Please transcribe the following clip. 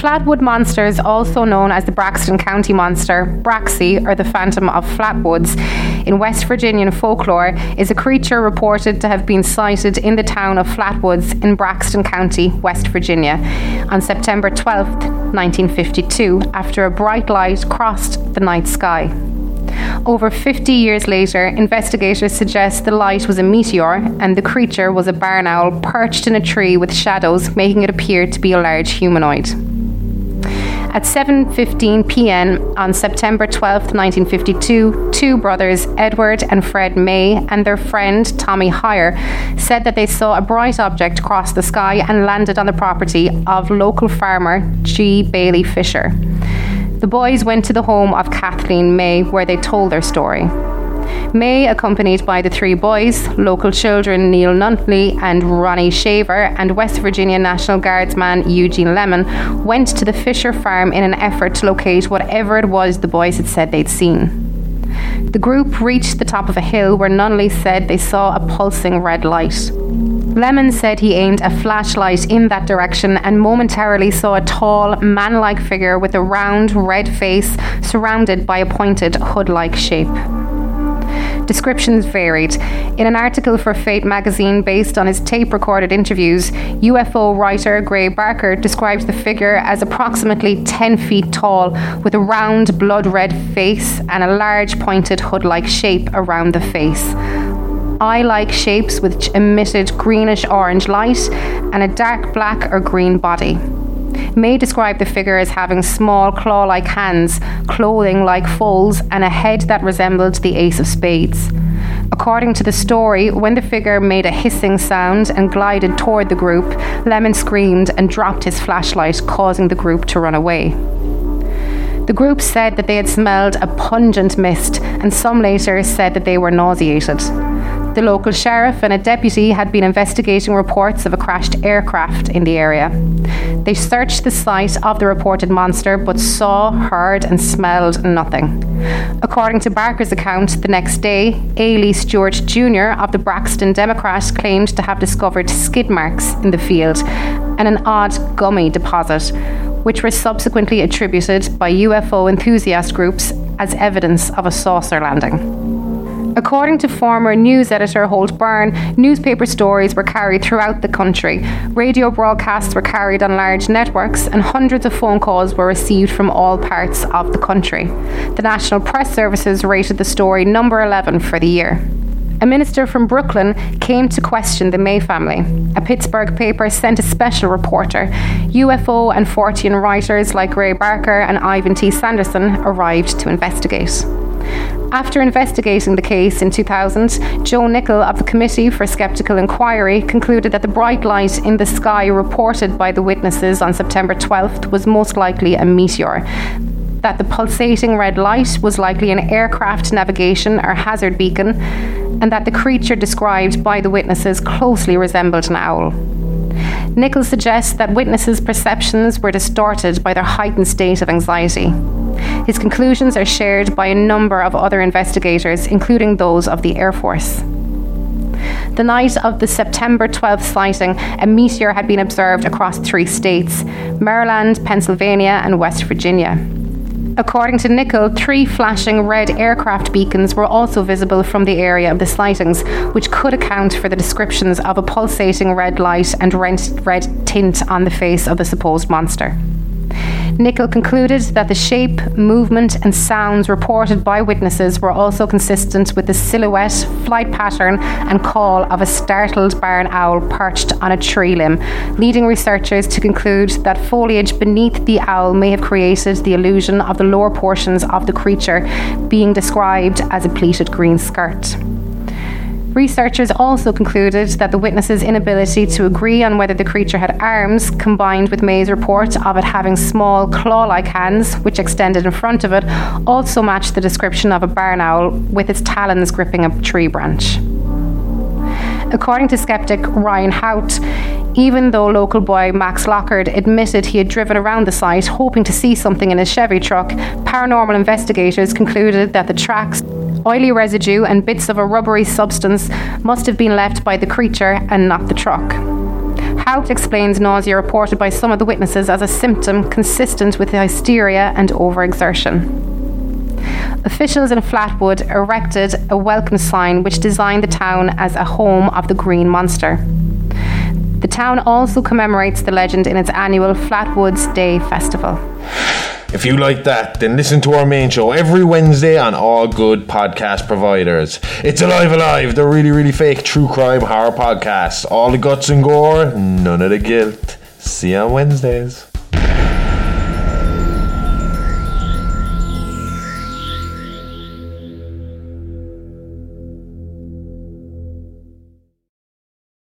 Flatwood Monsters, also known as the Braxton County Monster, Braxy, or the Phantom of Flatwoods, in West Virginian folklore, is a creature reported to have been sighted in the town of Flatwoods in Braxton County, West Virginia, on September 12, 1952, after a bright light crossed the night sky. Over 50 years later, investigators suggest the light was a meteor and the creature was a barn owl perched in a tree with shadows, making it appear to be a large humanoid. At 7:15 p.m. on September 12, 1952, two brothers, Edward and Fred May, and their friend Tommy Hyer, said that they saw a bright object cross the sky and landed on the property of local farmer G. Bailey Fisher. The boys went to the home of Kathleen May, where they told their story. May, accompanied by the three boys, local children Neil Nunley and Ronnie Shaver, and West Virginia National Guardsman Eugene Lemon, went to the Fisher farm in an effort to locate whatever it was the boys had said they'd seen. The group reached the top of a hill where Nunley said they saw a pulsing red light. Lemon said he aimed a flashlight in that direction and momentarily saw a tall, man like figure with a round, red face surrounded by a pointed, hood like shape. Descriptions varied. In an article for Fate magazine based on his tape recorded interviews, UFO writer Gray Barker described the figure as approximately 10 feet tall, with a round, blood red face and a large, pointed hood like shape around the face. Eye like shapes which emitted greenish orange light and a dark black or green body. May describe the figure as having small claw like hands, clothing like foals, and a head that resembled the ace of spades. According to the story, when the figure made a hissing sound and glided toward the group, Lemon screamed and dropped his flashlight, causing the group to run away. The group said that they had smelled a pungent mist, and some later said that they were nauseated. The local sheriff and a deputy had been investigating reports of a crashed aircraft in the area. They searched the site of the reported monster but saw, heard, and smelled nothing. According to Barker's account, the next day, A. Lee Stewart Jr. of the Braxton Democrat claimed to have discovered skid marks in the field and an odd gummy deposit, which were subsequently attributed by UFO enthusiast groups as evidence of a saucer landing. According to former news editor Holt Byrne, newspaper stories were carried throughout the country. Radio broadcasts were carried on large networks, and hundreds of phone calls were received from all parts of the country. The National Press Services rated the story number 11 for the year. A minister from Brooklyn came to question the May family. A Pittsburgh paper sent a special reporter. UFO and Fortean writers like Gray Barker and Ivan T. Sanderson arrived to investigate. After investigating the case in 2000, Joe Nickell of the Committee for Skeptical Inquiry concluded that the bright light in the sky reported by the witnesses on September 12th was most likely a meteor that the pulsating red light was likely an aircraft navigation or hazard beacon, and that the creature described by the witnesses closely resembled an owl. Nichols suggests that witnesses' perceptions were distorted by their heightened state of anxiety. His conclusions are shared by a number of other investigators, including those of the Air Force. The night of the September 12th sighting, a meteor had been observed across three states Maryland, Pennsylvania, and West Virginia. According to Nickell, three flashing red aircraft beacons were also visible from the area of the sightings, which could account for the descriptions of a pulsating red light and red tint on the face of the supposed monster. Nickell concluded that the shape, movement, and sounds reported by witnesses were also consistent with the silhouette, flight pattern, and call of a startled barn owl perched on a tree limb, leading researchers to conclude that foliage beneath the owl may have created the illusion of the lower portions of the creature being described as a pleated green skirt. Researchers also concluded that the witnesses' inability to agree on whether the creature had arms, combined with May's report of it having small claw like hands which extended in front of it, also matched the description of a barn owl with its talons gripping a tree branch. According to skeptic Ryan Haupt, even though local boy Max Lockard admitted he had driven around the site hoping to see something in his Chevy truck, paranormal investigators concluded that the tracks Oily residue and bits of a rubbery substance must have been left by the creature and not the truck. Haupt explains nausea reported by some of the witnesses as a symptom consistent with hysteria and overexertion. Officials in Flatwood erected a welcome sign which designed the town as a home of the Green Monster. The town also commemorates the legend in its annual Flatwoods Day Festival. If you like that, then listen to our main show every Wednesday on all good podcast providers. It's Alive Alive, the really, really fake true crime horror podcast. All the guts and gore, none of the guilt. See you on Wednesdays.